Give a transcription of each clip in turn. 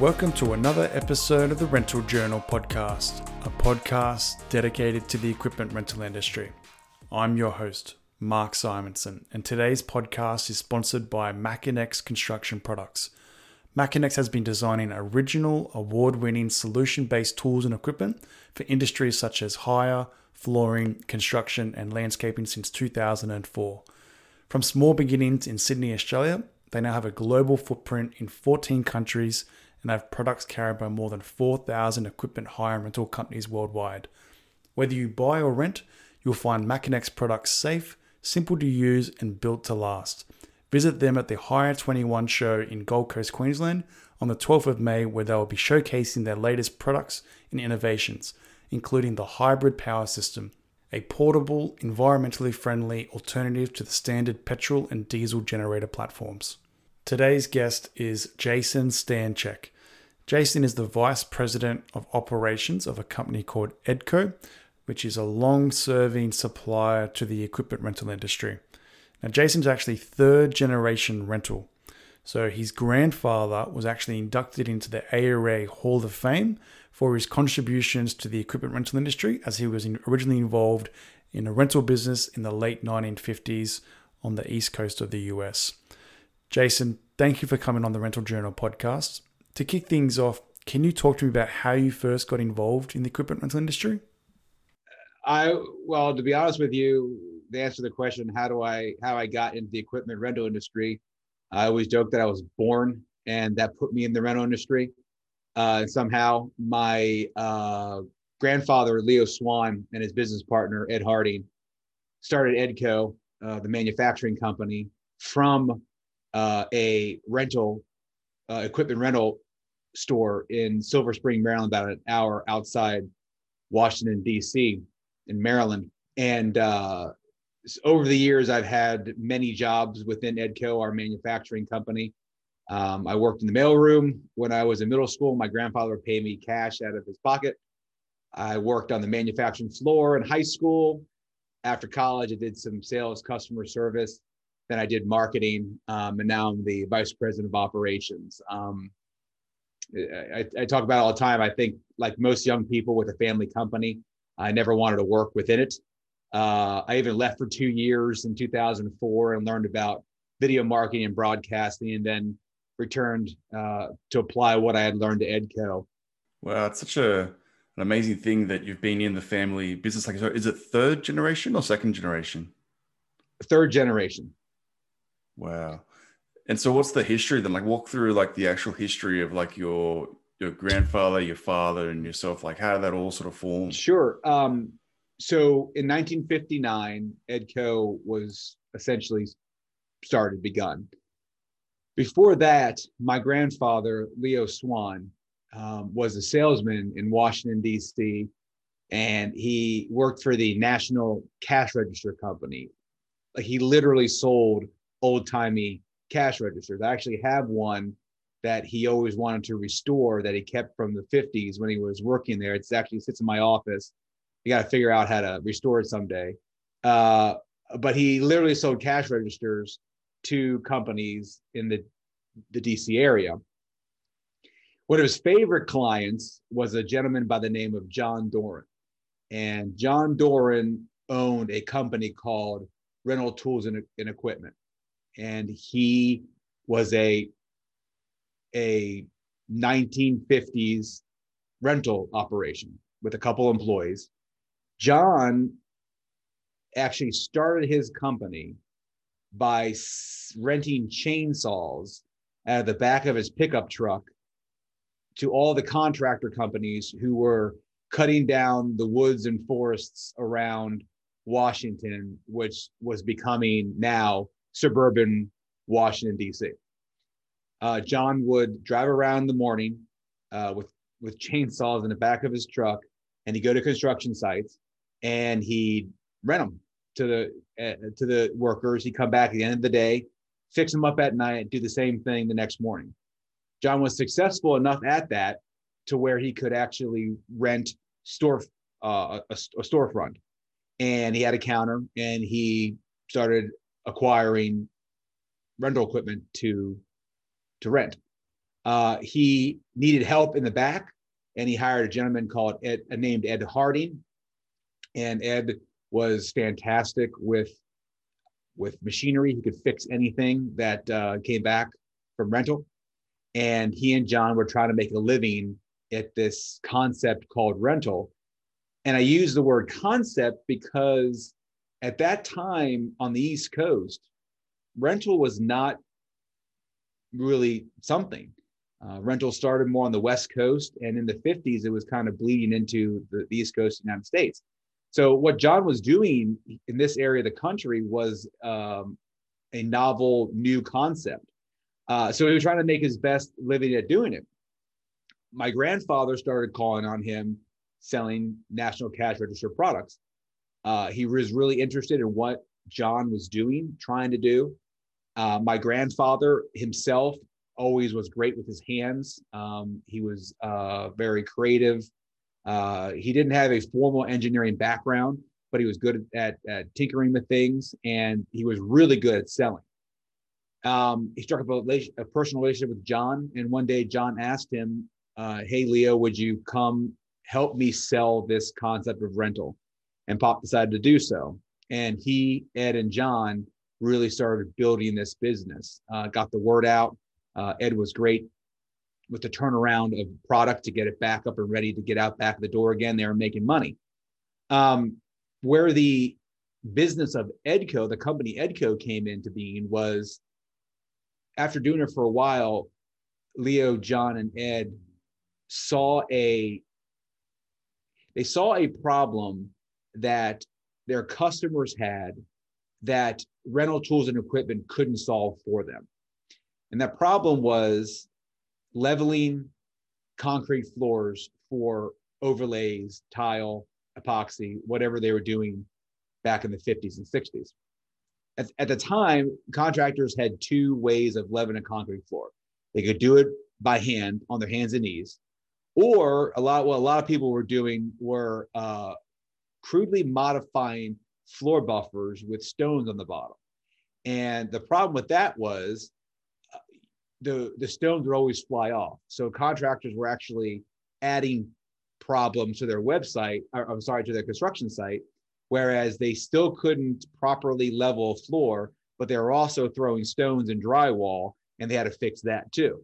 welcome to another episode of the Rental Journal podcast, a podcast dedicated to the equipment rental industry. I'm your host, Mark Simonson, and today's podcast is sponsored by Makinex Construction Products. Makinex has been designing original, award winning solution based tools and equipment for industries such as hire, flooring, construction, and landscaping since 2004. From small beginnings in Sydney, Australia, they now have a global footprint in 14 countries and have products carried by more than 4,000 equipment hire and rental companies worldwide. Whether you buy or rent, you'll find Makinex products safe, simple to use, and built to last. Visit them at the Hire 21 show in Gold Coast, Queensland on the 12th of May, where they will be showcasing their latest products and innovations, including the hybrid power system, a portable, environmentally friendly alternative to the standard petrol and diesel generator platforms. Today's guest is Jason Stanczyk. Jason is the Vice President of Operations of a company called Edco, which is a long serving supplier to the equipment rental industry. Now, Jason's actually third generation rental. So, his grandfather was actually inducted into the ARA Hall of Fame for his contributions to the equipment rental industry, as he was originally involved in a rental business in the late 1950s on the east coast of the US. Jason, thank you for coming on the Rental Journal podcast. To kick things off, can you talk to me about how you first got involved in the equipment rental industry? I well, to be honest with you, to answer to the question, how do I how I got into the equipment rental industry, I always joke that I was born and that put me in the rental industry. Uh, somehow, my uh, grandfather Leo Swan and his business partner Ed Harding started Edco, uh, the manufacturing company, from uh, a rental uh, equipment rental store in Silver Spring, Maryland, about an hour outside Washington D.C in Maryland. And uh, over the years, I've had many jobs within Edco, our manufacturing company. Um, I worked in the mailroom when I was in middle school. My grandfather would pay me cash out of his pocket. I worked on the manufacturing floor in high school. After college, I did some sales, customer service. Then I did marketing, um, and now I'm the vice president of operations. Um, I, I, talk about all the time. I think, like most young people with a family company, I never wanted to work within it. Uh, I even left for two years in 2004 and learned about video marketing and broadcasting, and then returned uh, to apply what I had learned to Edco. Wow, it's such a an amazing thing that you've been in the family business. Like, so is it third generation or second generation? Third generation. Wow. And so, what's the history then? Like, walk through like the actual history of like your your grandfather, your father, and yourself? Like, how did that all sort of form? Sure. Um, so in 1959, Edco was essentially started, begun. Before that, my grandfather, Leo Swan, um, was a salesman in Washington, D.C., and he worked for the National Cash Register Company. He literally sold old timey cash registers. I actually have one that he always wanted to restore that he kept from the 50s when he was working there. It's actually sits in my office. You got to figure out how to restore it someday. Uh, but he literally sold cash registers to companies in the, the DC area. One of his favorite clients was a gentleman by the name of John Doran. And John Doran owned a company called Rental Tools and, and Equipment. And he was a a 1950s rental operation with a couple employees. John actually started his company by renting chainsaws out of the back of his pickup truck to all the contractor companies who were cutting down the woods and forests around Washington, which was becoming now suburban Washington, D.C uh, John would drive around in the morning uh, with with chainsaws in the back of his truck, and he'd go to construction sites and he'd rent them to the uh, to the workers. He'd come back at the end of the day, fix them up at night, do the same thing the next morning. John was successful enough at that to where he could actually rent store uh, a, a storefront, and he had a counter, and he started acquiring rental equipment to to rent. Uh, he needed help in the back, and he hired a gentleman called Ed, uh, named Ed Harding, and Ed was fantastic with with machinery. He could fix anything that uh, came back from rental, and he and John were trying to make a living at this concept called rental. And I use the word concept because at that time on the East Coast, rental was not really something. Uh, rental started more on the West Coast, and in the 50s, it was kind of bleeding into the, the East Coast of the United States. So, what John was doing in this area of the country was um, a novel, new concept. Uh, so, he was trying to make his best living at doing it. My grandfather started calling on him selling National Cash Register products. Uh, he was really interested in what John was doing, trying to do. Uh, my grandfather himself always was great with his hands. Um, he was uh, very creative. Uh, he didn't have a formal engineering background, but he was good at, at tinkering with things, and he was really good at selling. Um, he struck up a, a, personal relationship with John, and one day John asked him, uh, "Hey Leo, would you come help me sell this concept of rental?" And Pop decided to do so. And he, Ed, and John really started building this business, uh, got the word out. Uh, Ed was great with the turnaround of product to get it back up and ready to get out back the door again. They were making money. Um, where the business of Edco, the company Edco came into being was after doing it for a while, Leo, John, and Ed saw a they saw a problem that their customers had that rental tools and equipment couldn't solve for them. And that problem was leveling concrete floors for overlays, tile, epoxy, whatever they were doing back in the 50s and 60s. At, at the time, contractors had two ways of leveling a concrete floor. They could do it by hand on their hands and knees, or a lot what a lot of people were doing were uh, crudely modifying floor buffers with stones on the bottom. And the problem with that was uh, the the stones would always fly off. So contractors were actually adding problems to their website, or I'm sorry, to their construction site, whereas they still couldn't properly level a floor, but they were also throwing stones and drywall, and they had to fix that too.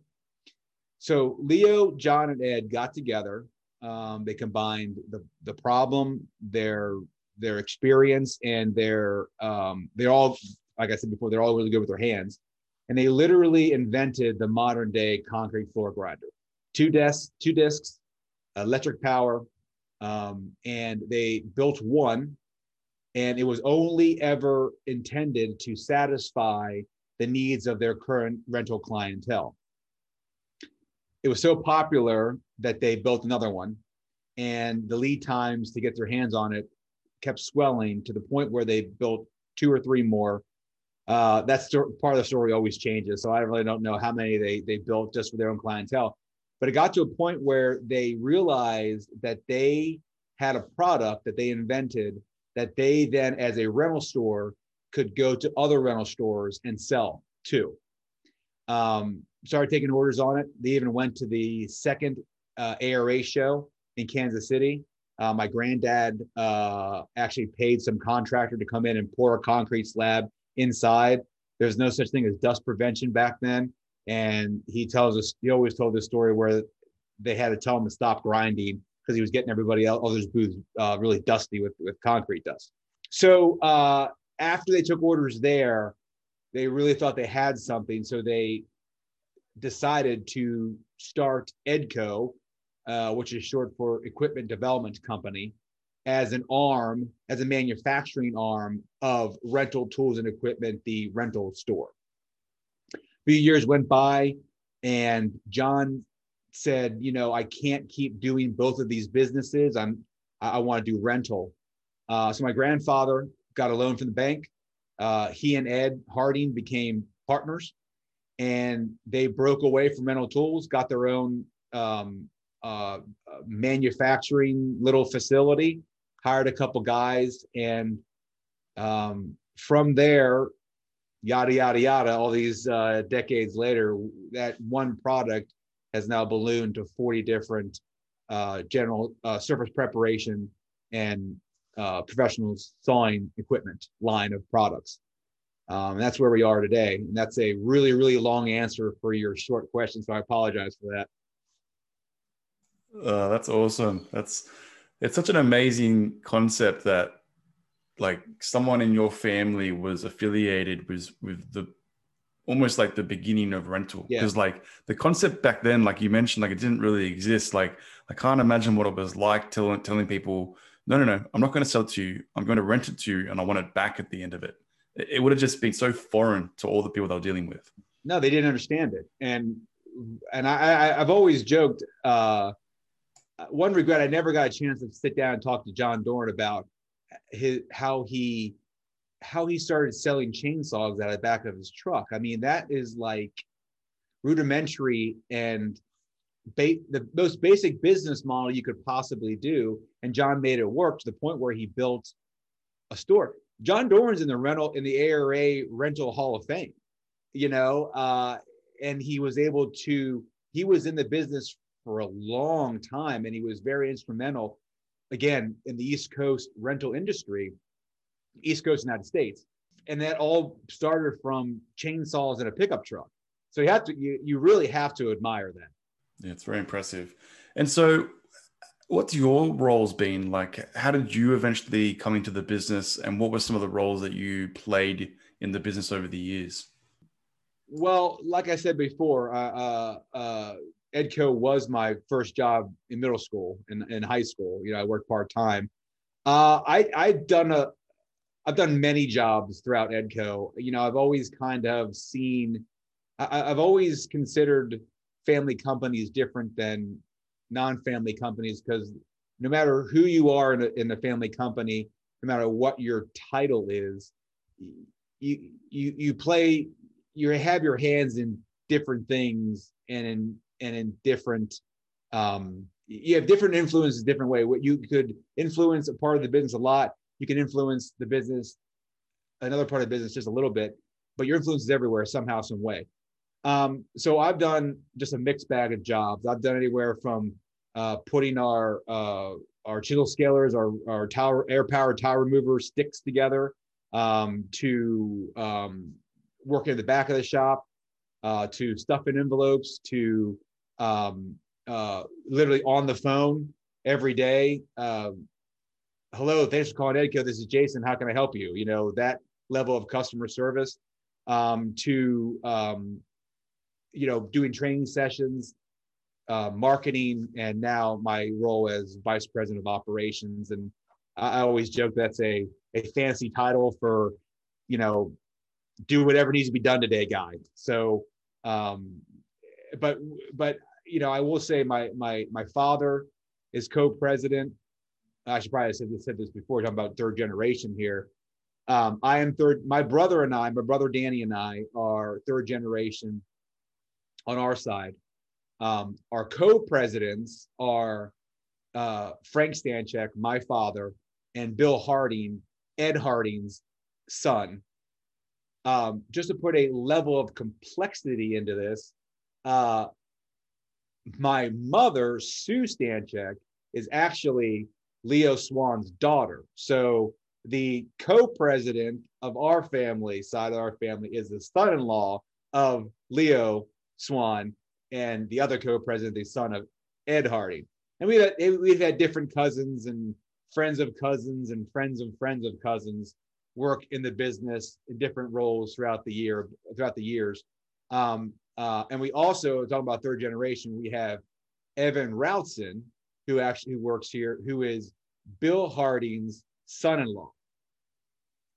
So Leo, John, and Ed got together um, they combined the the problem, their their experience, and their um, they're all like I said before, they're all really good with their hands, and they literally invented the modern day concrete floor grinder. Two desks, two discs, electric power, um, and they built one, and it was only ever intended to satisfy the needs of their current rental clientele it was so popular that they built another one. And the lead times to get their hands on it kept swelling to the point where they built two or three more. Uh, that's part of the story always changes. So i really don't know how many they they built just for their own clientele. But it got to a point where they realized that they had a product that they invented that they then as a rental store could go to other rental stores and sell to um, started taking orders on it. They even went to the second uh, ARA show in Kansas City. Uh, my granddad uh, actually paid some contractor to come in and pour a concrete slab inside. There's no such thing as dust prevention back then. And he tells us, he always told this story where they had to tell him to stop grinding because he was getting everybody else, other's booths uh, really dusty with, with concrete dust. So uh, after they took orders there, they really thought they had something. So they decided to start EDCO, uh, which is short for Equipment Development Company, as an arm, as a manufacturing arm of rental tools and equipment, the rental store. A few years went by, and John said, "You know, I can't keep doing both of these businesses. I'm, I, I want to do rental." Uh, so my grandfather got a loan from the bank. Uh, he and Ed Harding became partners and they broke away from rental tools, got their own um, uh, manufacturing little facility, hired a couple guys, and um, from there, yada yada yada. All these uh, decades later, that one product has now ballooned to 40 different uh, general uh, surface preparation and uh, professional sawing equipment line of products. Um, that's where we are today. And that's a really, really long answer for your short question. So I apologize for that. Uh, that's awesome. That's it's such an amazing concept that like someone in your family was affiliated with with the almost like the beginning of rental because yeah. like the concept back then like you mentioned like it didn't really exist like i can't imagine what it was like telling telling people no no no i'm not going to sell it to you i'm going to rent it to you and i want it back at the end of it it, would have just been so foreign to all the people they were dealing with no they didn't understand it and and i, I i've always joked uh one regret i never got a chance to sit down and talk to john doran about his how he how he started selling chainsaws out of the back of his truck. I mean, that is like rudimentary and ba- the most basic business model you could possibly do. And John made it work to the point where he built a store. John Doran's in the rental in the ARA Rental Hall of Fame, you know, uh, and he was able to. He was in the business for a long time, and he was very instrumental again in the East Coast rental industry, East Coast United States. And that all started from chainsaws and a pickup truck. So you have to you, you really have to admire that. Yeah, it's very impressive. And so what's your roles been like? How did you eventually come into the business and what were some of the roles that you played in the business over the years? Well, like I said before, uh, uh, uh, Edco was my first job in middle school and in, in high school. You know, I worked part time. Uh, I I've done a I've done many jobs throughout Edco. You know, I've always kind of seen. I, I've always considered family companies different than non-family companies because no matter who you are in, a, in the family company, no matter what your title is, you you you play you have your hands in different things and in and in different um, you have different influences different way. What you could influence a part of the business a lot you can influence the business another part of the business just a little bit but your influence is everywhere somehow some way um, so i've done just a mixed bag of jobs i've done anywhere from uh, putting our uh, our chisel scalers our, our tower air powered tile remover sticks together um, to um, working in the back of the shop uh, to stuffing envelopes to um, uh, literally on the phone every day. Um, Hello, thanks for calling Edco. This is Jason. How can I help you? You know that level of customer service. Um, to um, you know, doing training sessions, uh, marketing, and now my role as vice president of operations. And I, always joke that's a a fancy title for you know do whatever needs to be done today guy so um but but you know, I will say my my my father is co-president. I should probably have said, said this before, talking about third generation here. Um, I am third. My brother and I, my brother Danny and I, are third generation on our side. Um, our co-presidents are uh, Frank Stanczyk, my father, and Bill Harding, Ed Harding's son. Um, just to put a level of complexity into this, uh, my mother, Sue Stanczyk, is actually Leo Swan's daughter. So the co-president of our family side of our family is the son-in-law of Leo Swan, and the other co-president, the son of Ed Harding. And we've had, we've had different cousins and friends of cousins and friends of friends of cousins work in the business in different roles throughout the year throughout the years. Um, uh, and we also talking about third generation. We have Evan Routson, who actually works here, who is Bill Harding's son-in-law.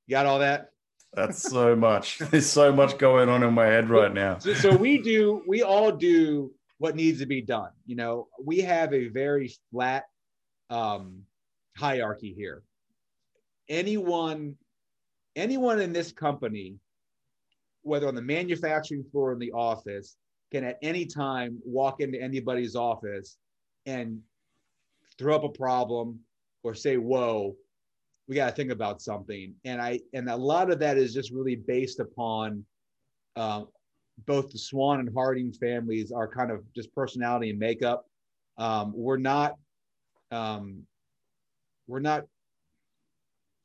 You got all that? That's so much. There's so much going on in my head right now. So, so we do. We all do what needs to be done. You know, we have a very flat um, hierarchy here. Anyone, anyone in this company whether on the manufacturing floor or in the office, can at any time walk into anybody's office and throw up a problem or say, whoa, we got to think about something. And I, and a lot of that is just really based upon uh, both the Swan and Harding families are kind of just personality and makeup. Um, we're not um, we're not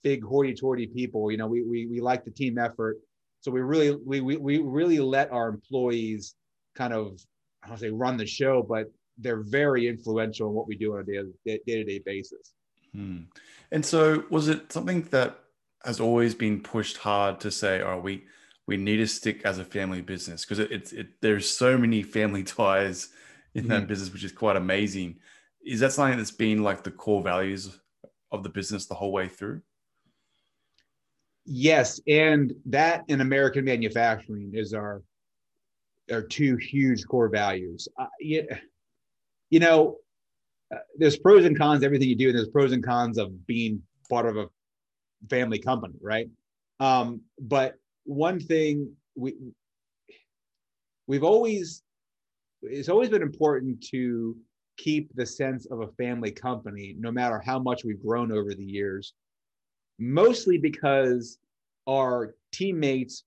big hoity-toity people. You know, we we we like the team effort. So we really we we, we really let our employees kind of I don't say run the show, but they're very influential in what we do on a day to day basis. Hmm. And so, was it something that has always been pushed hard to say, "Oh, we we need to stick as a family business"? Because it, it's it, there's so many family ties in mm-hmm. that business, which is quite amazing. Is that something that's been like the core values of the business the whole way through? Yes, and that in American manufacturing is our are two huge core values. Uh, yeah, you know, uh, there's pros and cons everything you do, and there's pros and cons of being part of a family company, right? Um, but one thing we we've always it's always been important to keep the sense of a family company, no matter how much we've grown over the years. Mostly because our teammates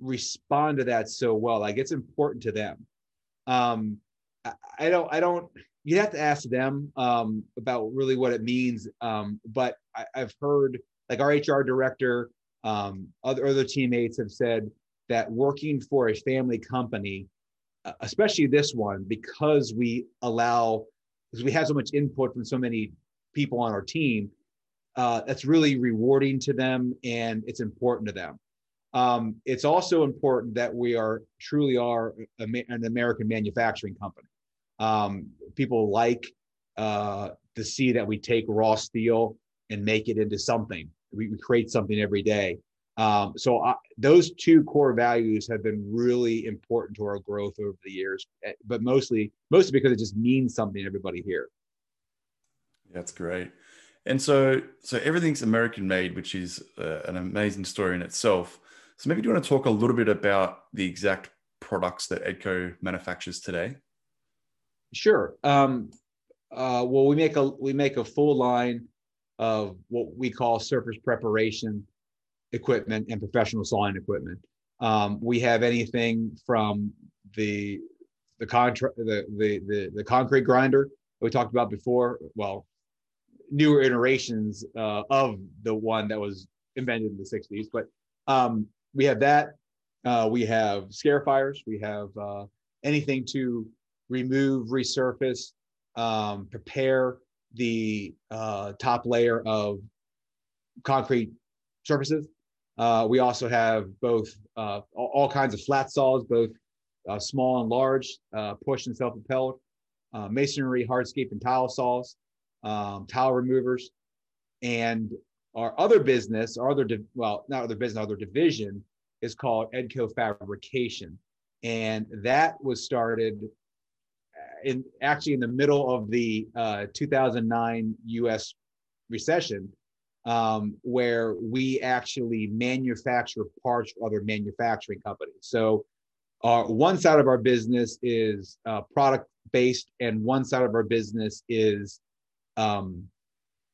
respond to that so well. Like it's important to them. Um, I, I don't, I don't, you have to ask them um, about really what it means. Um, but I, have heard like our HR director, um, other other teammates have said that working for a family company, uh, especially this one, because we allow, because we have so much input from so many people on our team, uh, that's really rewarding to them and it's important to them. Um, it's also important that we are truly are a, an American manufacturing company. Um, people like uh, to see that we take raw steel and make it into something. We, we create something every day. Um, so I, those two core values have been really important to our growth over the years, eh, but mostly mostly because it just means something to everybody here. That's great. And so so everything's American made, which is uh, an amazing story in itself. So maybe do you want to talk a little bit about the exact products that Edco manufactures today? Sure. Um, uh, well, we make a we make a full line of what we call surface preparation equipment and professional sawing equipment. Um, we have anything from the the contract the, the the the concrete grinder we talked about before. Well, newer iterations uh, of the one that was invented in the 60s, but um, we have that. Uh, we have scarifiers. We have uh, anything to remove, resurface, um, prepare the uh, top layer of concrete surfaces. Uh, we also have both uh, all, kinds of flat saws, both uh, small and large, push and self-propelled, masonry, hardscape, and tile saws, um, tile removers, and our other business, our other, di- well, not other business, other division is called Edco Fabrication. And that was started uh, in actually in the middle of the uh, 2009 US recession, um, where we actually manufacture parts for other manufacturing companies. So, uh, one side of our business is uh, product based, and one side of our business is um,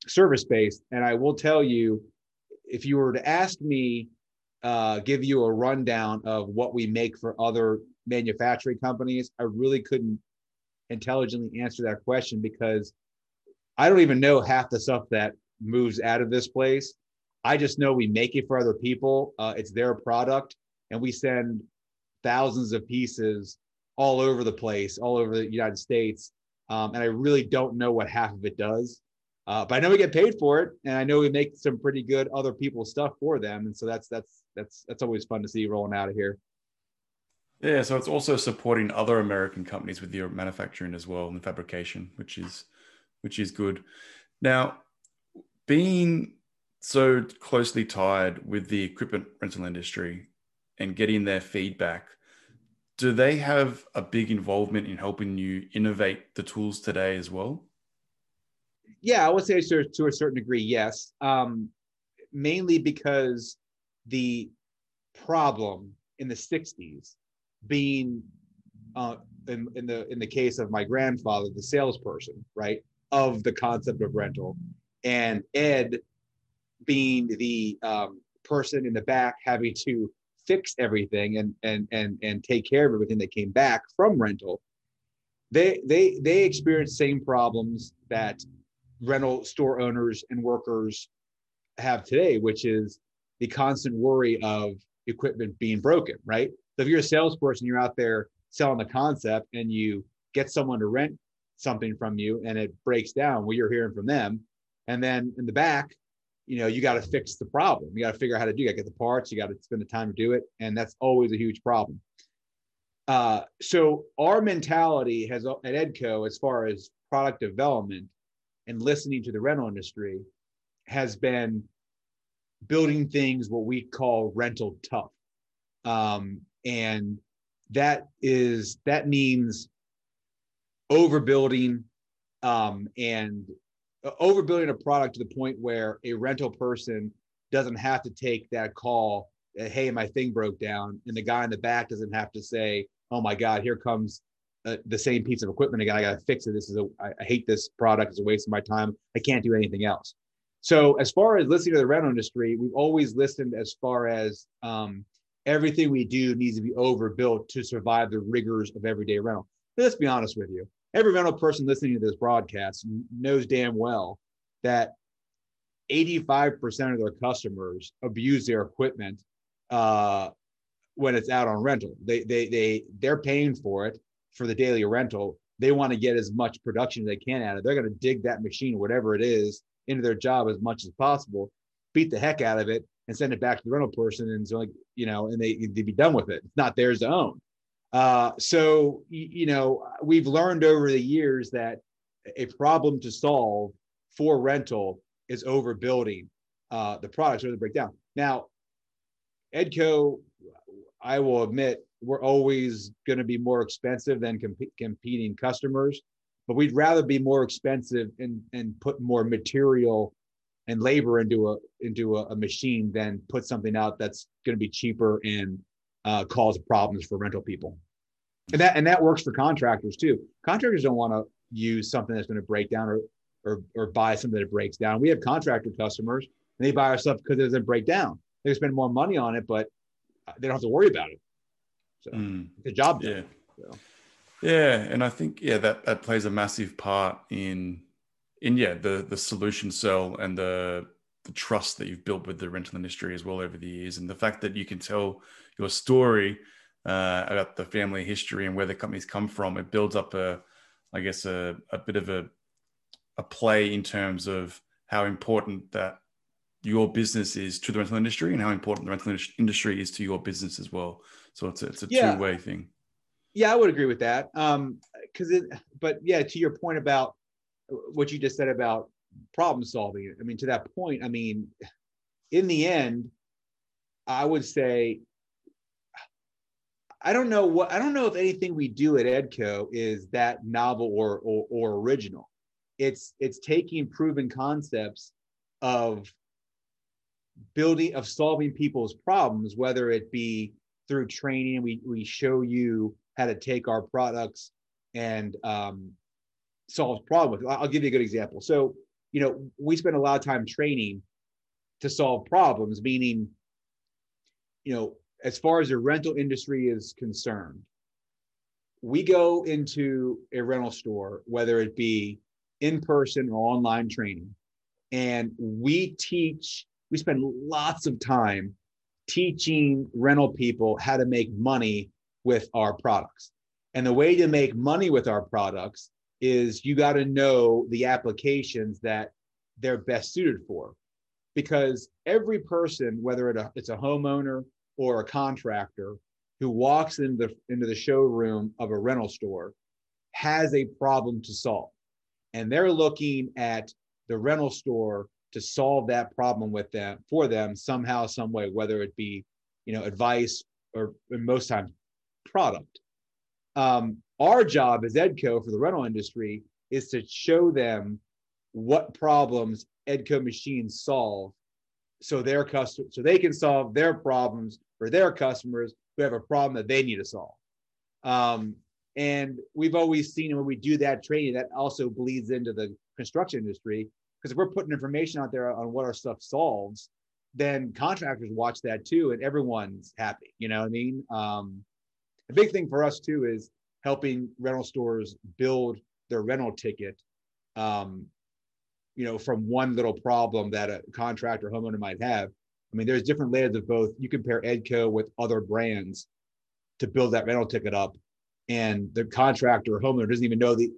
service based. And I will tell you, if you were to ask me, uh, give you a rundown of what we make for other manufacturing companies, I really couldn't intelligently answer that question because I don't even know half the stuff that moves out of this place. I just know we make it for other people. Uh, it's their product, and we send thousands of pieces all over the place, all over the United States. Um, and I really don't know what half of it does. Uh, but I know we get paid for it, and I know we make some pretty good other people's stuff for them, and so that's that's that's that's always fun to see rolling out of here. Yeah, so it's also supporting other American companies with your manufacturing as well and fabrication, which is which is good. Now, being so closely tied with the equipment rental industry and getting their feedback, do they have a big involvement in helping you innovate the tools today as well? Yeah, I would say to, to a certain degree, yes. Um, mainly because the problem in the 60s being uh, in, in the in the case of my grandfather, the salesperson, right, of the concept of rental, and Ed being the um, person in the back having to fix everything and and and and take care of everything that came back from rental they they they experience same problems that rental store owners and workers have today which is the constant worry of equipment being broken right so if you're a salesperson you're out there selling the concept and you get someone to rent something from you and it breaks down well you're hearing from them. And then in the back you know you got to fix the problem. You got to figure out how to do it. Get the parts you got to spend the time to do it. And that's always a huge problem. Uh, so our mentality has at edco as far as product development and listening to the rental industry has been building things what we call rental tough um, and that is that means overbuilding um, and uh, overbuilding a product to the point where a rental person doesn't have to take that call hey my thing broke down and the guy in the back doesn't have to say oh my god here comes uh, the same piece of equipment again. I gotta fix it. This is a I, I hate this product. It's a waste of my time. I can't do anything else. So as far as listening to the rental industry we've always listened as far as um, everything we do needs to be overbuilt to survive the rigors of everyday rental but let's be honest with you every rental person listening to this broadcast knows damn well that 85% of their customers abuse their equipment uh, when it's out on rental. They they they they're paying for it for the daily rental. They want to get as much production as they can out of it. They're going to dig that machine, whatever it is, into their job as much as possible, beat the heck out of it, and send it back to the rental person, and so like you know, and they they'd be done with it. It's not theirs to own. Uh, so, you know, we've learned over the years that a problem to solve for rental is overbuilding uh, the products or the breakdown. Now, Edco, I will admit, we're always going to be more expensive than comp- competing customers, but we'd rather be more expensive and, and put more material and labor into a into a, a machine than put something out that's going to be cheaper and uh, cause problems for rental people. And that and that works for contractors too. Contractors don't want to use something that's going to break down or or or buy something that breaks down. We have contractor customers and they buy our stuff because it doesn't break down. They spend more money on it, but they don't have to worry about it. So mm. the job done. Yeah. So. Yeah, and I think yeah that that plays a massive part in in yeah the the solution cell and the the trust that you've built with the rental industry as well over the years, and the fact that you can tell your story uh, about the family history and where the companies come from. It builds up a, I guess, a, a bit of a a play in terms of how important that your business is to the rental industry and how important the rental industry is to your business as well. So it's a, it's a yeah. two way thing. Yeah, I would agree with that. Um, because it, but yeah, to your point about what you just said about problem solving. I mean, to that point, I mean, in the end, I would say I don't know what I don't know if anything we do at Edco is that novel or, or or, original. It's it's taking proven concepts of building of solving people's problems, whether it be through training. We we show you how to take our products and um, solve problems. I'll give you a good example. So you know we spend a lot of time training to solve problems, meaning you know as far as the rental industry is concerned, we go into a rental store, whether it be in person or online training, and we teach, we spend lots of time teaching rental people how to make money with our products. And the way to make money with our products is you got to know the applications that they're best suited for. Because every person, whether it's a homeowner or a contractor who walks into the, into the showroom of a rental store has a problem to solve. And they're looking at the rental store to solve that problem with them for them somehow, some way, whether it be, you know, advice or most times product. Um, our job as Edco for the rental industry is to show them what problems Edco machines solve so their customer so they can solve their problems for their customers who have a problem that they need to solve. Um, and we've always seen when we do that training, that also bleeds into the construction industry. Because if we're putting information out there on what our stuff solves, then contractors watch that too, and everyone's happy. You know what I mean? Um, the big thing for us too is helping rental stores build their rental ticket. Um, you know, from one little problem that a contractor homeowner might have. I mean, there's different layers of both. You compare Edco with other brands to build that rental ticket up, and the contractor or homeowner doesn't even know the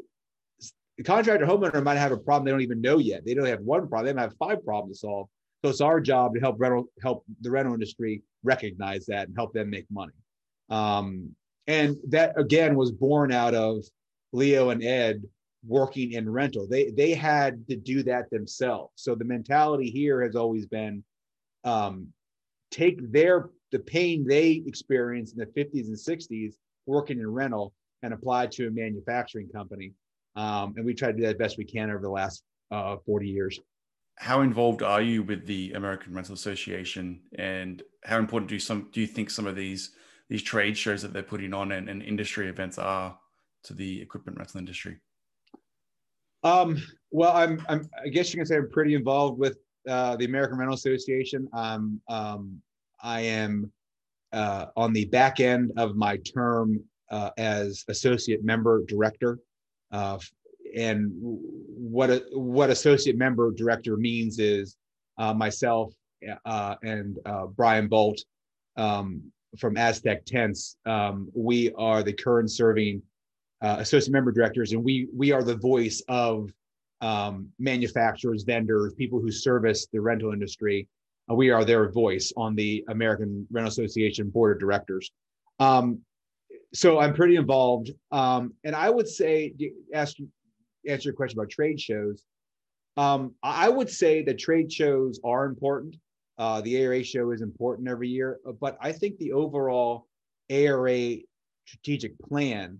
the contractor homeowner might have a problem they don't even know yet. They don't have one problem; they have five problems to solve. So it's our job to help rental help the rental industry recognize that and help them make money. Um, and that again was born out of Leo and Ed working in rental. They they had to do that themselves. So the mentality here has always been um, take their the pain they experienced in the 50s and 60s working in rental and apply to a manufacturing company. Um, and we try to do that best we can over the last uh, 40 years how involved are you with the American Rental Association, and how important do some do you think some of these these trade shows that they're putting on and, and industry events are to the equipment rental industry? Um, well, I'm, I'm I guess you can say I'm pretty involved with uh, the American Rental Association. Um, um, I am uh, on the back end of my term uh, as associate member director uh, and what a what associate member director means is uh, myself uh, and uh, Brian Bolt um, from Aztec Tents. Um, we are the current serving uh, associate member directors, and we we are the voice of um, manufacturers, vendors, people who service the rental industry. Uh, we are their voice on the American Rental Association board of directors. Um, so I'm pretty involved, um, and I would say, ask answer your question about trade shows, um, I would say that trade shows are important. Uh, the ARA show is important every year, uh, but I think the overall ARA strategic plan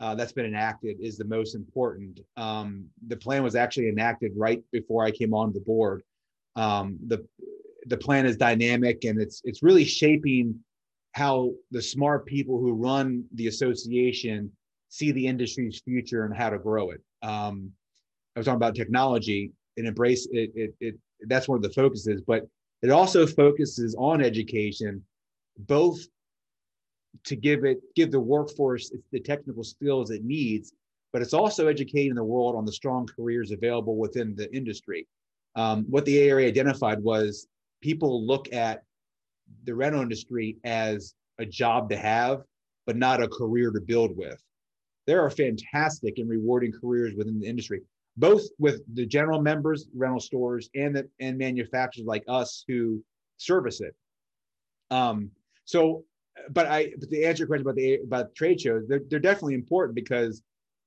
uh, that's been enacted is the most important. Um, the plan was actually enacted right before I came on the board. Um, the the plan is dynamic and it's it's really shaping how the smart people who run the association see the industry's future and how to grow it. Um, I was talking about technology and embrace it, it, it. That's one of the focuses, but it also focuses on education, both to give it give the workforce the technical skills it needs, but it's also educating the world on the strong careers available within the industry. Um, what the ARA identified was people look at the rental industry as a job to have, but not a career to build with there are fantastic and rewarding careers within the industry, both with the general members, rental stores, and the and manufacturers like us who service it. Um, so, but I but to answer your question about the about trade shows, they're they're definitely important because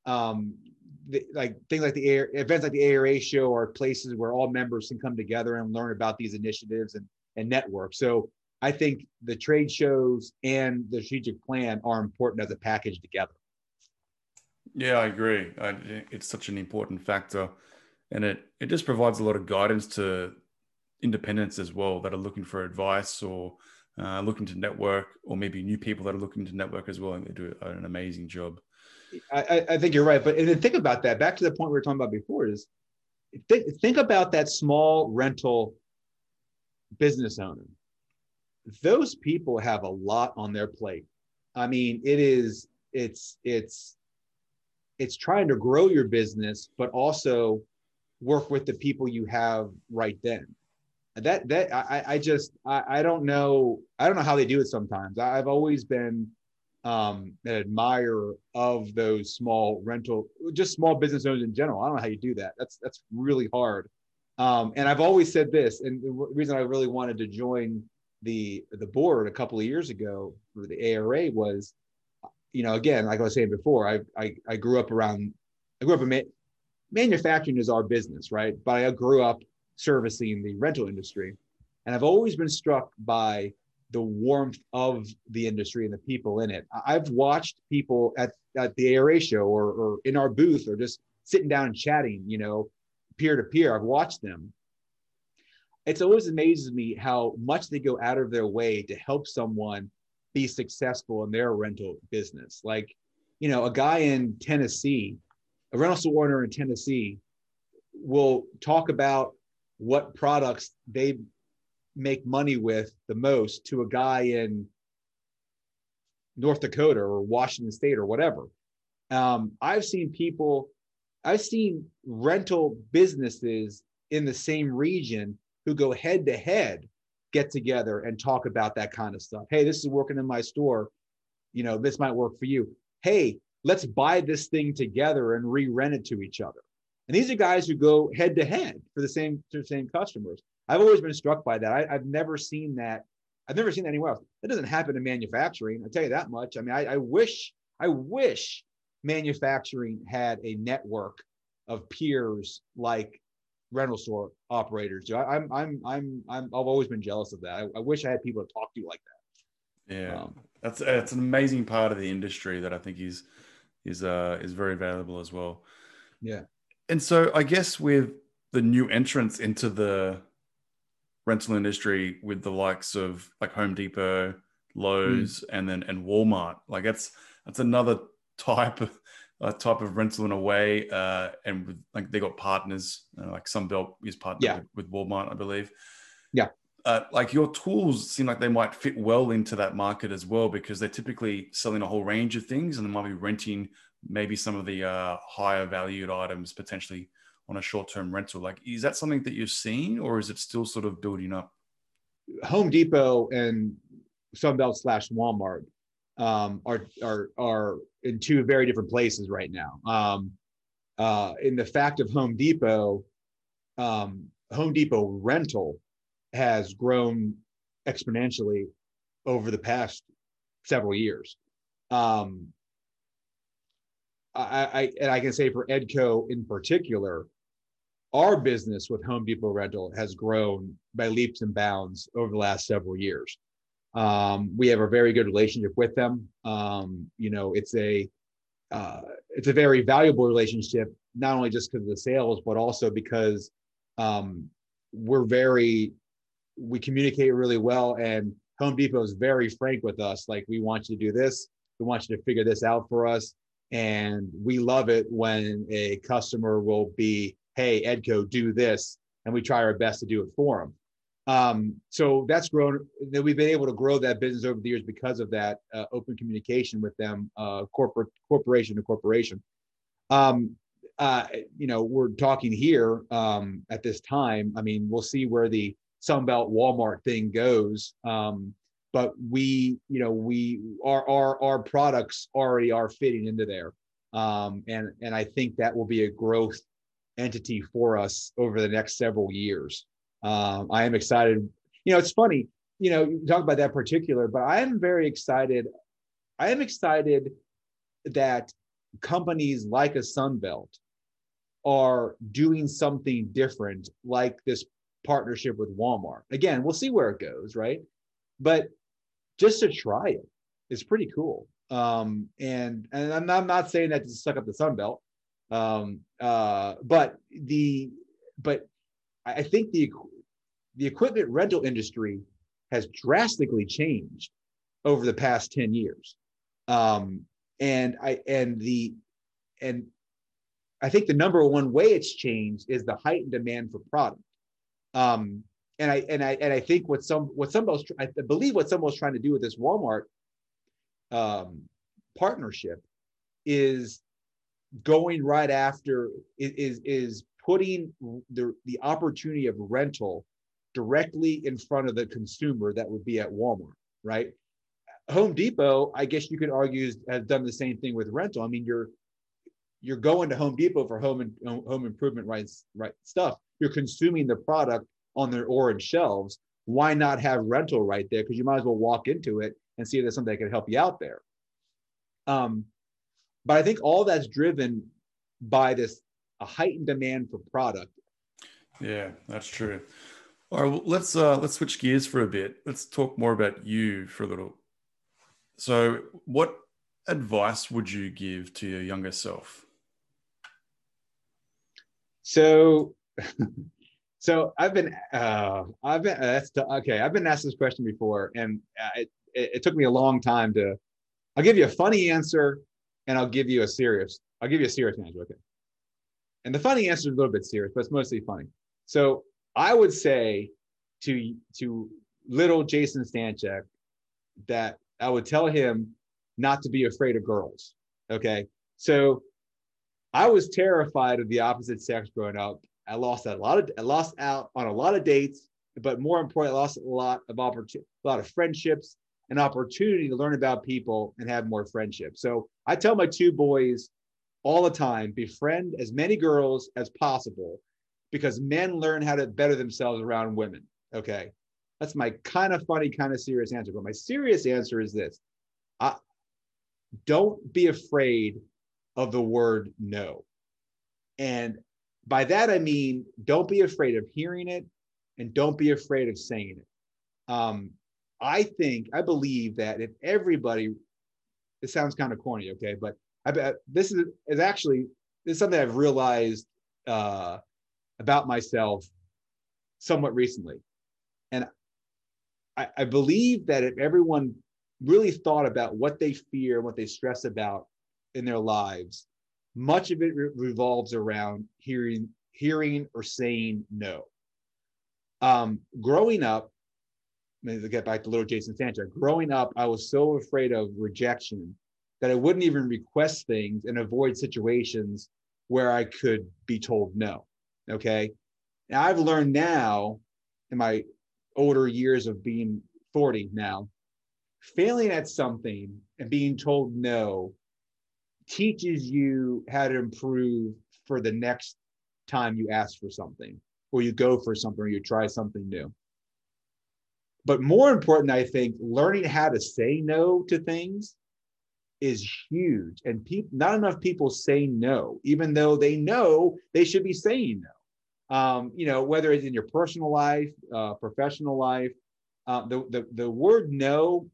um, the, like things like the air events like the ARA show are places where all members can come together and learn about these initiatives and and network. So I think the trade shows and the strategic plan are important as a package together. Yeah, I agree. I, it's such an important factor, and it it just provides a lot of guidance to independents as well that are looking for advice or uh, looking to network, or maybe new people that are looking to network as well. And they do an amazing job. I, I think you're right, but and think about that. Back to the point we were talking about before is think, think about that small rental business owner. Those people have a lot on their plate. I mean, it is it's it's it's trying to grow your business, but also work with the people you have right then. That that I, I just I, I don't know I don't know how they do it sometimes. I've always been um, an admirer of those small rental, just small business owners in general. I don't know how you do that. That's that's really hard. Um, and I've always said this, and the reason I really wanted to join the the board a couple of years ago for the ARA was you know, again, like I was saying before, I I, I grew up around, I grew up in ma- manufacturing is our business, right? But I grew up servicing the rental industry, and I've always been struck by the warmth of the industry and the people in it. I've watched people at, at the ARA show or, or in our booth or just sitting down and chatting, you know, peer to peer. I've watched them. It's always amazes me how much they go out of their way to help someone be successful in their rental business. Like, you know, a guy in Tennessee, a rental store owner in Tennessee will talk about what products they make money with the most to a guy in North Dakota or Washington State or whatever. Um, I've seen people, I've seen rental businesses in the same region who go head to head get together and talk about that kind of stuff. Hey, this is working in my store. You know, this might work for you. Hey, let's buy this thing together and re-rent it to each other. And these are guys who go head to head for the same the same customers. I've always been struck by that. I, have never seen that. I've never seen that anywhere else. That doesn't happen in manufacturing. I'll tell you that much. I mean, I, I wish, I wish manufacturing had a network of peers like rental store operators do. I, am I'm, I'm, I'm, I've always been jealous of that. I, I, wish I had people to talk to like that. Yeah, um, that's that's an amazing part of the industry that I think is is uh is very valuable as well. Yeah, and so I guess with the new entrance into the rental industry with the likes of like Home Depot, Lowe's, mm. and then and Walmart, like that's that's another type of uh, type of rental in a way, uh, and with, like they got partners, uh, like Sunbelt is partnered yeah. with, with, Walmart, I believe. Yeah. Uh, like your tools seem like they might fit well into that market as well because they're typically selling a whole range of things and they might be renting maybe some of the uh, higher valued items potentially on a short-term rental like is that something that you've seen or is it still sort of building up home depot and sunbelt slash walmart um, are are are in two very different places right now. Um, uh, in the fact of Home Depot, um, Home Depot rental has grown exponentially over the past several years. Um, I, I and I can say for Edco in particular, our business with Home Depot rental has grown by leaps and bounds over the last several years. Um, we have a very good relationship with them. Um, you know, it's a uh, it's a very valuable relationship, not only just because of the sales, but also because um, we're very we communicate really well, and Home Depot is very frank with us. Like, we want you to do this. We want you to figure this out for us. And we love it when a customer will be, hey, Edco, do this. And we try our best to do it for them. Um, so that's grown. That we've been able to grow that business over the years because of that uh, open communication with them, uh, corporate corporation to corporation. Um, uh, you know, we're talking here um, at this time. I mean, we'll see where the Sunbelt Walmart thing goes. Um, but we, you know, we our our our products already are fitting into there, um, and and I think that will be a growth entity for us over the next several years. Um, I am excited. You know, it's funny. You know, you talk about that particular, but I am very excited. I am excited that companies like a Sunbelt are doing something different, like this partnership with Walmart. Again, we'll see where it goes, right? But just to try it is pretty cool. Um, and and I'm not, I'm not saying that to suck up the Sunbelt, um, uh, but the but I think the the equipment rental industry has drastically changed over the past 10 years. Um, and I and the and I think the number one way it's changed is the heightened demand for product. Um, and I and I and I think what some what somebody's I believe what someone's trying to do with this Walmart um, partnership is going right after is is putting the, the opportunity of rental directly in front of the consumer that would be at Walmart, right? Home Depot, I guess you could argue, has done the same thing with rental. I mean, you're you're going to Home Depot for home and home improvement rights, right stuff. You're consuming the product on their orange shelves. Why not have rental right there? Because you might as well walk into it and see if there's something that can help you out there. Um, but I think all that's driven by this a heightened demand for product. Yeah, that's true. All right, well, let's uh, let's switch gears for a bit. Let's talk more about you for a little. So, what advice would you give to your younger self? So, so I've been, uh, I've been, uh, that's okay. I've been asked this question before, and uh, it, it, it took me a long time to. I'll give you a funny answer, and I'll give you a serious. I'll give you a serious answer. Okay. And the funny answer is a little bit serious, but it's mostly funny. So I would say to to little Jason Stanczyk that I would tell him not to be afraid of girls. Okay. So I was terrified of the opposite sex growing up. I lost a lot of I lost out on a lot of dates, but more importantly, I lost a lot of opportunity, a lot of friendships, an opportunity to learn about people and have more friendships. So I tell my two boys all the time, befriend as many girls as possible because men learn how to better themselves around women. Okay. That's my kind of funny, kind of serious answer. But my serious answer is this I, don't be afraid of the word no. And by that, I mean, don't be afraid of hearing it and don't be afraid of saying it. Um, I think, I believe that if everybody, it sounds kind of corny, okay, but I bet this is, is actually, this is something I've realized uh, about myself somewhat recently. And I, I believe that if everyone really thought about what they fear, and what they stress about in their lives, much of it re- revolves around hearing, hearing or saying no. Um, growing up, to get back to little Jason Stanczyk, growing up, I was so afraid of rejection that I wouldn't even request things and avoid situations where I could be told no. Okay. Now I've learned now in my older years of being 40 now, failing at something and being told no teaches you how to improve for the next time you ask for something or you go for something or you try something new. But more important, I think, learning how to say no to things is huge. And people, not enough people say no, even though they know they should be saying no um, you know, whether it's in your personal life, uh, professional life, uh, the, the, the word no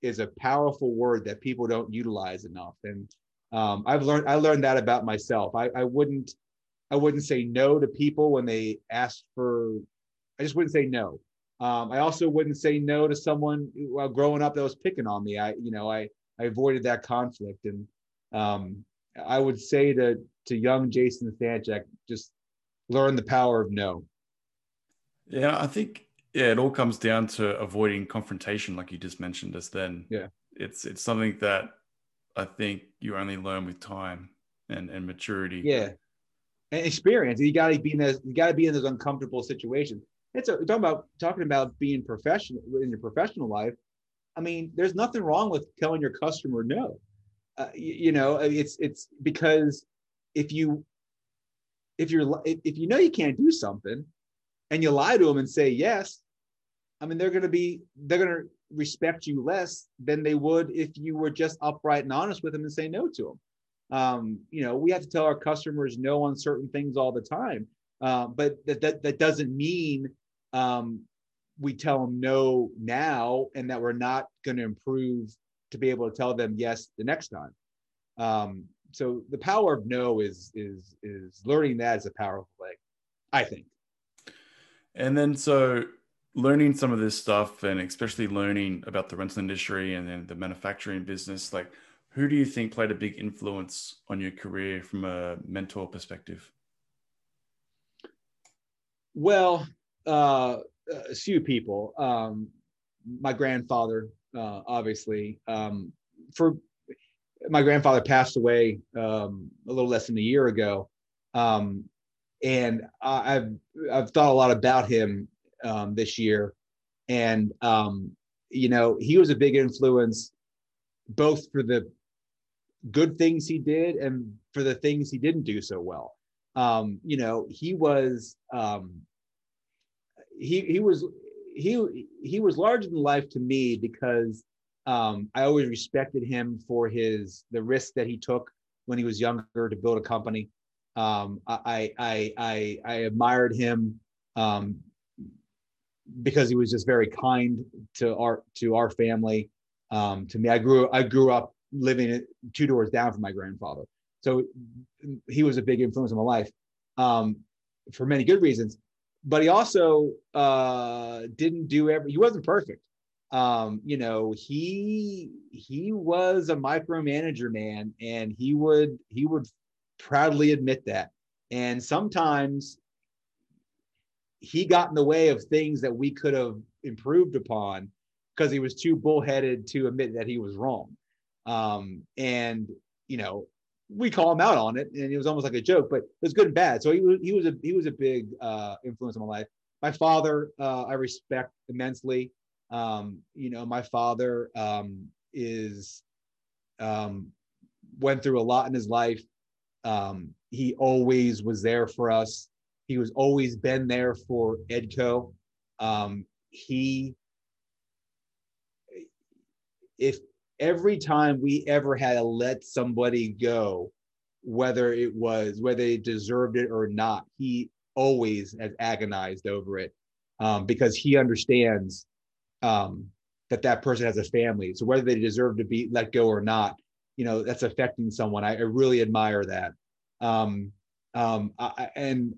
is a powerful word that people don't utilize enough. And um, I've learned, I learned that about myself. I, I wouldn't, I wouldn't say no to people when they asked for, I just wouldn't say no. Um, I also wouldn't say no to someone while growing up that was picking on me. I, you know, I, I avoided that conflict. And um, I would say to, to young Jason Stanczyk, just learn the power of no. Yeah, I think yeah, it all comes down to avoiding confrontation, like you just mentioned us. Then yeah, it's it's something that I think you only learn with time and and maturity. Yeah, and experience. You got to be in those. You got to be in those uncomfortable situations. It's a, talking about talking about being professional in your professional life. I mean, there's nothing wrong with telling your customer no. Uh, you, you know, it's it's because if you if you're if you know you can't do something and you lie to them and say yes i mean they're going to be they're going to respect you less than they would if you were just upright and honest with them and say no to them um, you know we have to tell our customers no on certain things all the time uh, but that, that that doesn't mean um, we tell them no now and that we're not going to improve to be able to tell them yes the next time. Um, so the power of no is is is learning that is a powerful thing, I think. And then so learning some of this stuff and especially learning about the rental industry and then the manufacturing business, like who do you think played a big influence on your career from a mentor perspective? Well, uh, a few people. Um, my grandfather, uh, obviously, um, for my grandfather passed away um, a little less than a year ago, um, and I've I've thought a lot about him um, this year, and um, you know he was a big influence, both for the good things he did and for the things he didn't do so well. Um, you know he was um, he he was he he was larger than life to me because um, I always respected him for his the risk that he took when he was younger to build a company. Um, I, I I I admired him um, because he was just very kind to our to our family. Um, to me, I grew I grew up living two doors down from my grandfather, so he was a big influence in my life um, for many good reasons. But he also uh, didn't do every. He wasn't perfect um, you know, he he was a micromanager man, and he would he would proudly admit that. And sometimes he got in the way of things that we could have improved upon because he was too bullheaded to admit that he was wrong. Um, and you know, we call him out on it, and it was almost like a joke, but it was good and bad. So he was he was a he was a big uh, influence on my life. My father, uh, I respect immensely. Um, you know, my father um, is um, went through a lot in his life. Um, he always was there for us. He was always been there for Edco. Um, he, if every time we ever had to let somebody go, whether it was whether they deserved it or not, he always has agonized over it um, because he understands um, that that person has a family. So whether they deserve to be let go or not, you know, that's affecting someone. I, I really admire that. Um, um, I, and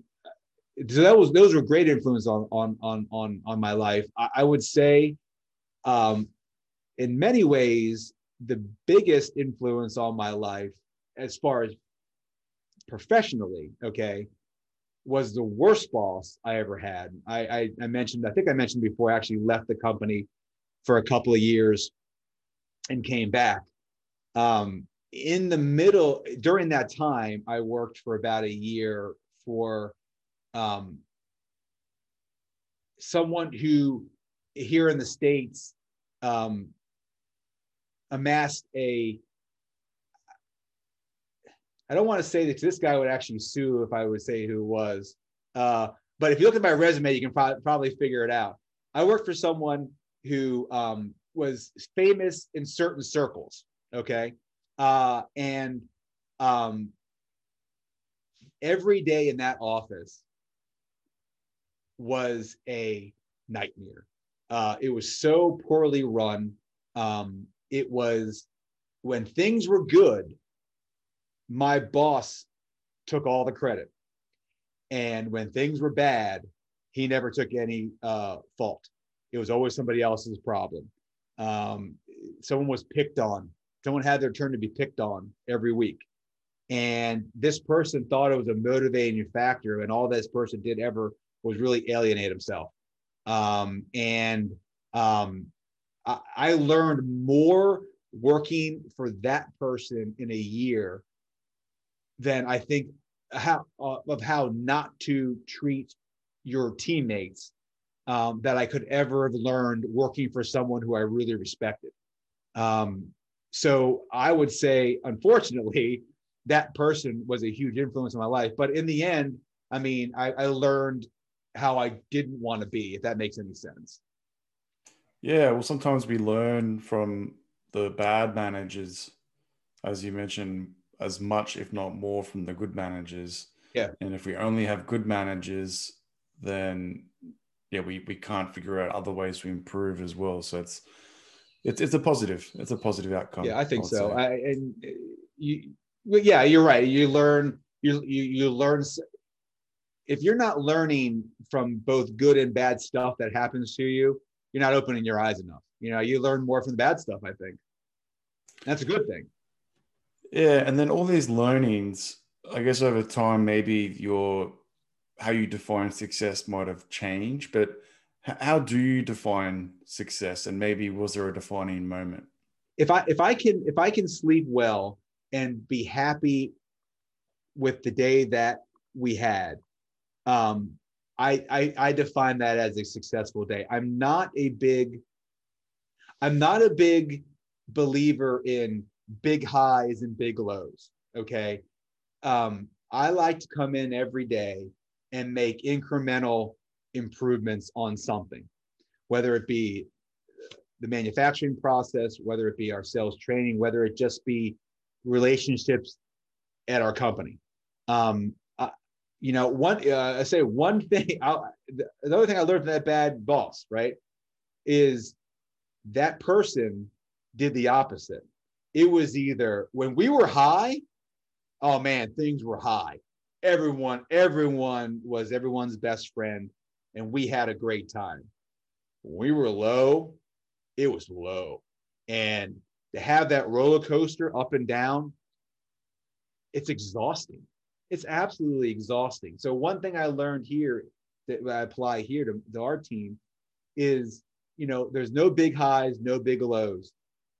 so that was those were great influence on on on on on my life. I, I would say, um, in many ways, the biggest influence on my life, as far as professionally, okay, was the worst boss I ever had. I, I, I mentioned, I think I mentioned before, I actually left the company for a couple of years and came back. Um, in the middle, during that time, I worked for about a year for um, someone who here in the States um, amassed a I don't want to say that this guy would actually sue if I would say who it was. Uh, but if you look at my resume, you can pro- probably figure it out. I worked for someone who um, was famous in certain circles. Okay. Uh, and um, every day in that office was a nightmare. Uh, it was so poorly run. Um, it was when things were good, my boss took all the credit. And when things were bad, he never took any uh, fault. It was always somebody else's problem. Um, someone was picked on. Someone had their turn to be picked on every week. And this person thought it was a motivating factor, and all this person did ever was really alienate himself. Um, and um, I, I learned more working for that person in a year than I think how uh, of how not to treat your teammates um, that I could ever have learned working for someone who I really respected. Um, so I would say, unfortunately, that person was a huge influence in my life. But in the end, I mean, I, I learned how I didn't want to be, if that makes any sense. Yeah, well, sometimes we learn from the bad managers, as you mentioned, as much, if not more, from the good managers. Yeah. And if we only have good managers, then yeah, we, we can't figure out other ways to improve as well. So it's it's it's a positive. It's a positive outcome. Yeah, I think I so. I, and uh, you, yeah, you're right. You learn you you you learn. If you're not learning from both good and bad stuff that happens to you, you're not opening your eyes enough. You know, you learn more from the bad stuff. I think that's a good thing. Yeah, and then all these learnings, I guess over time, maybe your how you define success might have changed, but how do you define success? And maybe was there a defining moment? If I if I can if I can sleep well and be happy with the day that we had, um, I, I I define that as a successful day. I'm not a big I'm not a big believer in big highs and big lows. Okay. Um, I like to come in every day and make incremental improvements on something, whether it be the manufacturing process, whether it be our sales training, whether it just be relationships at our company. Um, you know, one, uh, I say one thing, I, the other thing I learned from that bad boss, right, is that person did the opposite it was either when we were high, oh man, things were high. Everyone, everyone was everyone's best friend, and we had a great time. When we were low, it was low. And to have that roller coaster up and down, it's exhausting. It's absolutely exhausting. So, one thing I learned here that I apply here to, to our team is, you know, there's no big highs, no big lows.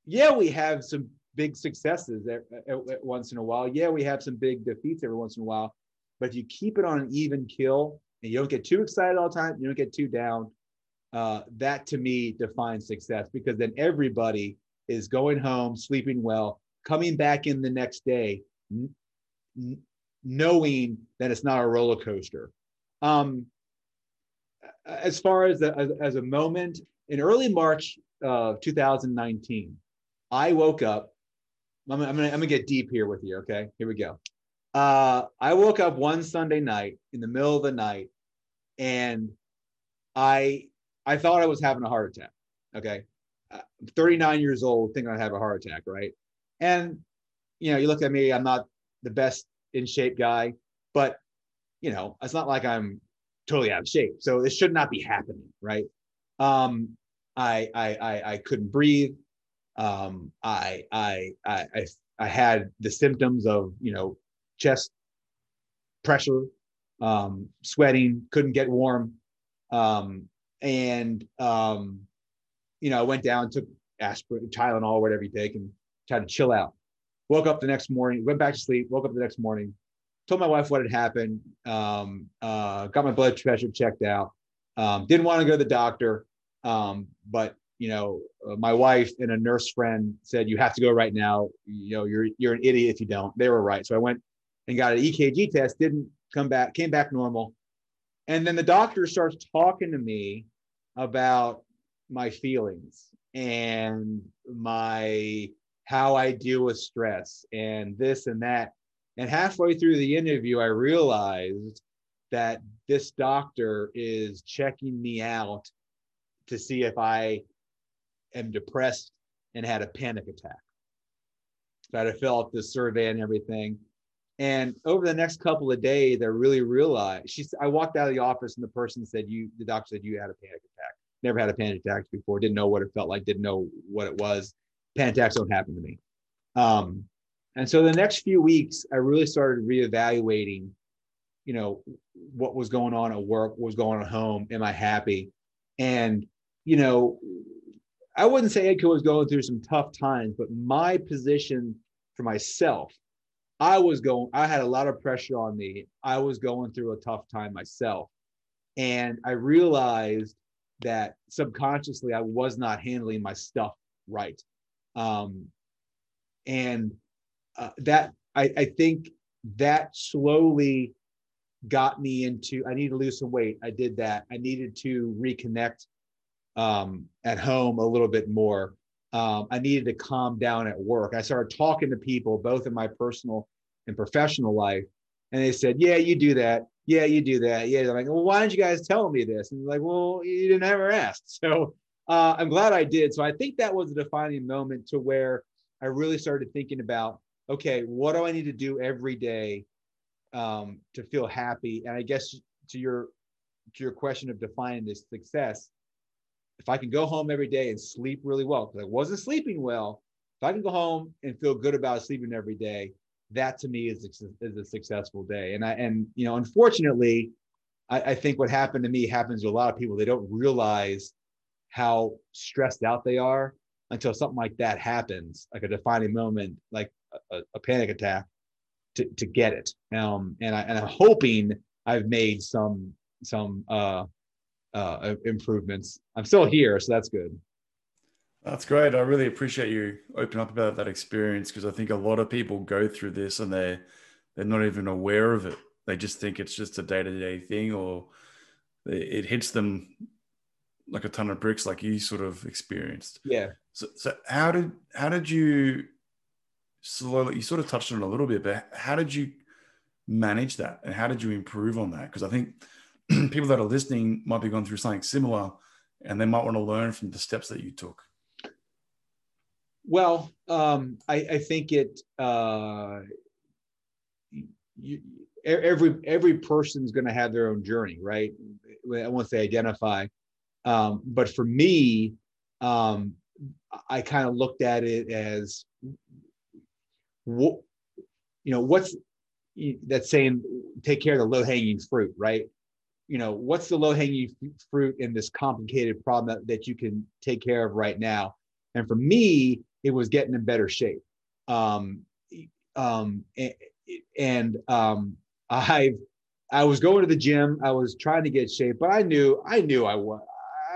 Yeah, we have some big successes at, at, at once in a while. Yeah, we have some big defeats every once in a while. But if you keep it on an even kill and you don't get too excited all the time, you don't get too down, uh, that to me defines success because then everybody is going home, sleeping well, coming back in the next day, n- knowing that it's not a roller coaster. Um, as far as as, as a moment in early March of 2019, I woke up. I'm, I'm, gonna, I'm gonna get deep here with you. Okay, here we go. Uh, I woke up one Sunday night in the middle of the night, and I I thought I was having a heart attack. Okay, I'm 39 years old, thinking I have a heart attack, right? And you know, you look at me, I'm not the best in shape guy, but you know, it's not like I'm totally out of shape. So this should not be happening, right? Um, I I I, I couldn't breathe. Um, I, I I I had the symptoms of you know chest pressure, um, sweating, couldn't get warm, um, and um, you know I went down, took aspirin, Tylenol, whatever you take, and tried to chill out. Woke up the next morning, went back to sleep. Woke up the next morning, told my wife what had happened. Um, uh, got my blood pressure checked out. Um, didn't want to go to the doctor, but you know, uh, my wife and a nurse friend said you have to go right now. You know, you're you're an idiot if you don't. They were right. So I went and got an EKG test. Didn't come back. Came back normal. And then the doctor starts talking to me about my feelings and my how I deal with stress and this and that. And halfway through the interview, I realized that this doctor is checking me out to see if I am depressed and had a panic attack. So I had to fill out this survey and everything. And over the next couple of days, I really realized she I walked out of the office and the person said, You the doctor said you had a panic attack. Never had a panic attack before, didn't know what it felt like, didn't know what it was. Panic attacks don't happen to me. Um, and so the next few weeks, I really started reevaluating, you know, what was going on at work, what was going on at home, am I happy? And, you know, I wouldn't say EDCO was going through some tough times, but my position for myself, I was going, I had a lot of pressure on me. I was going through a tough time myself. And I realized that subconsciously I was not handling my stuff right. Um, and uh, that, I, I think that slowly got me into, I need to lose some weight. I did that. I needed to reconnect um, at home a little bit more. Um, I needed to calm down at work. I started talking to people, both in my personal and professional life, and they said, "Yeah, you do that. Yeah, you do that. Yeah." I'm like, "Well, why didn't you guys tell me this?" And like, "Well, you didn't ever ask." So uh, I'm glad I did. So I think that was a defining moment to where I really started thinking about, okay, what do I need to do every day um, to feel happy? And I guess to your to your question of defining this success, if I can go home every day and sleep really well, because I wasn't sleeping well, if I can go home and feel good about sleeping every day, that to me is, is a successful day. And I and you know, unfortunately, I, I think what happened to me happens to a lot of people. They don't realize how stressed out they are until something like that happens, like a defining moment, like a, a panic attack, to, to get it. Um, and I and I'm hoping I've made some some uh, uh, improvements. I'm still here, so that's good. That's great. I really appreciate you opening up about that experience because I think a lot of people go through this and they're they're not even aware of it. They just think it's just a day to day thing, or it hits them like a ton of bricks, like you sort of experienced. Yeah. So, so how did how did you slowly? You sort of touched on it a little bit, but how did you manage that, and how did you improve on that? Because I think people that are listening might be going through something similar and they might want to learn from the steps that you took. Well um, I, I, think it uh, you, every every person's going to have their own journey right? Once they identify. Um, but for me um, i kind of looked at it as what you know what's that saying take care of the low hanging fruit right you know, what's the low hanging fruit in this complicated problem that, that you can take care of right now? And for me, it was getting in better shape. Um, um, and, and um, I, I was going to the gym. I was trying to get shape, but I knew, I knew I was,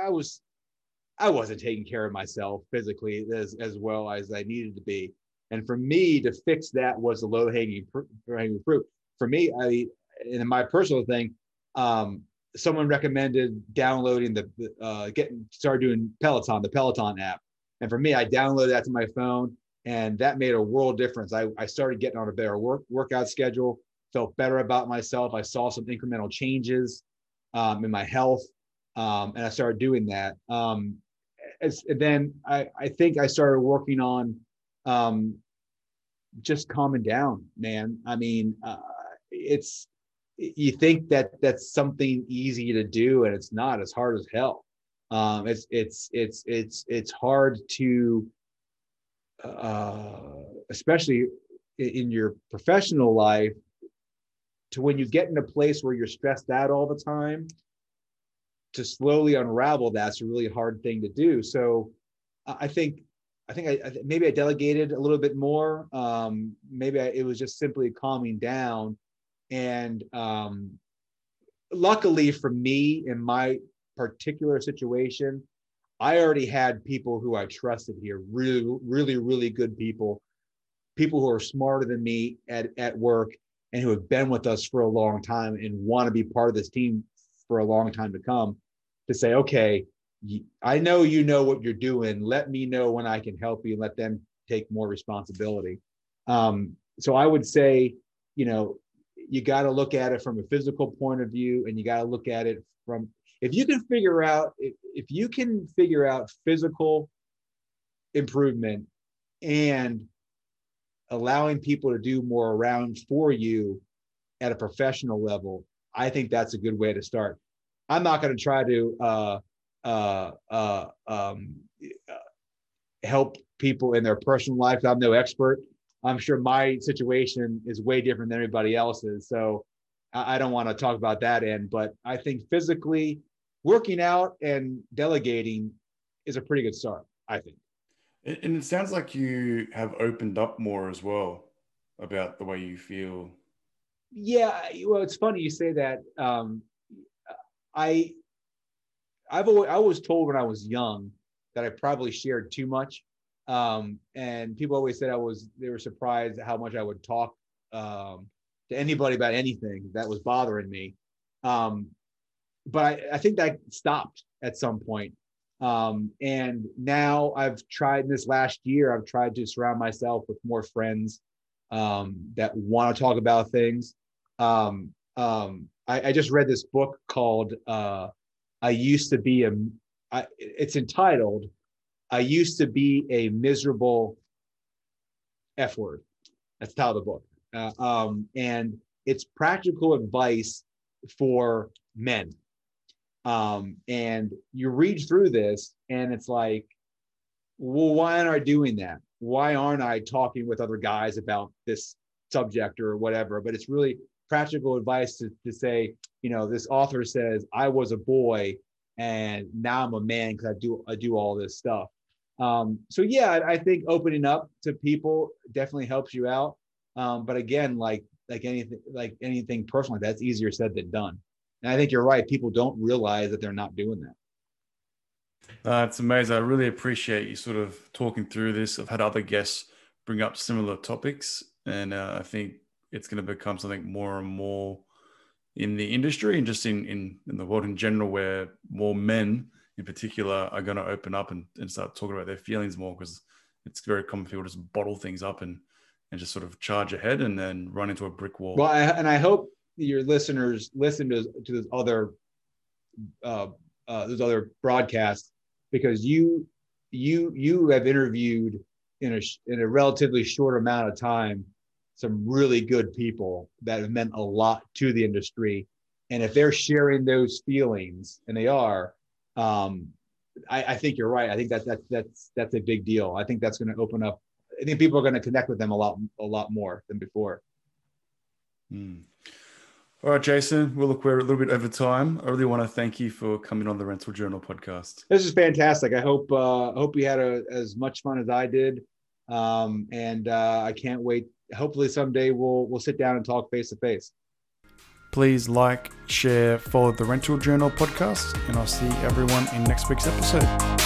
I was, I wasn't taking care of myself physically as, as well as I needed to be. And for me to fix that was the low hanging fruit. For me, I, in my personal thing, um, someone recommended downloading the uh, getting started doing Peloton, the Peloton app. And for me, I downloaded that to my phone, and that made a world difference. I, I started getting on a better work workout schedule, felt better about myself. I saw some incremental changes um, in my health, um, and I started doing that. Um, as, and then I, I think I started working on um, just calming down, man. I mean, uh, it's you think that that's something easy to do and it's not it's hard as hell. Um, it's it's it's it's it's hard to uh, especially in your professional life to when you get in a place where you're stressed out all the time to slowly unravel that's a really hard thing to do. So i think i think I, I maybe i delegated a little bit more. Um, maybe I, it was just simply calming down and um, luckily for me, in my particular situation, I already had people who I trusted here, really, really, really good people, people who are smarter than me at, at work and who have been with us for a long time and want to be part of this team for a long time to come to say, okay, I know you know what you're doing. Let me know when I can help you and let them take more responsibility. Um, so I would say, you know, you got to look at it from a physical point of view and you got to look at it from if you can figure out if, if you can figure out physical improvement and allowing people to do more around for you at a professional level i think that's a good way to start. I'm not going to try to uh, uh, uh, um, help people in their personal life. I'm no expert I'm sure my situation is way different than everybody else's. So I, don't want to talk about that end, but I think physically working out and delegating is a pretty good start, I think. And it sounds like you have opened up more as well about the way you feel. Yeah, well, it's funny you say that. Um, I, I've always, I was told when I was young that I probably shared too much, um, and people always said I was, they were surprised at how much I would talk um, to anybody about anything that was bothering me. Um, but I, I, think that stopped at some point. Um, and now I've tried in this last year, I've tried to surround myself with more friends um, that want to talk about things. Um, I, I, just read this book called uh, I Used to Be a, I, it's entitled I used to be a miserable F word. That's the title of the book. Uh, um, and it's practical advice for men. Um, and you read through this, and it's like, well, why aren't I doing that? Why aren't I talking with other guys about this subject or whatever? But it's really practical advice to, to say, you know, this author says, I was a boy and now I'm a man because I do I do all this stuff. Um, so yeah, I, think opening up to people definitely helps you out. Um, but again, like like anything like anything personal, that's easier said than done. And I think you're right. People don't realize that they're not doing that. Uh, amazing. I really appreciate you sort of talking through this. I've had other guests bring up similar topics, and uh, I think it's going to become something more and more in the industry and just in, in, in the world in general, where more men in particular are going to open up and, and start talking about their feelings more because it's very common for people to just bottle things up and and just sort of charge ahead and then run into a brick wall. Well, I, and I hope your listeners listen to to those other uh, uh, those other broadcasts because you you you have interviewed in a in a relatively short amount of time some really good people that have meant a lot to the industry, and if they're sharing those feelings, and they are, um, I, I, think you're right. I think that, that that's that's a big deal. I think that's going to open up. I think people are going to connect with them a lot a lot more than before. Hmm. All right, Jason. Well, look, we're a little bit over time. I really want to thank you for coming on the Rental Journal podcast. This is fantastic. I hope uh, I hope you had a, as much fun as I did, um, and uh, I can't wait. Hopefully, someday we'll we'll sit down and talk face to face. Please like, share, follow the Rental Journal podcast, and I'll see everyone in next week's episode.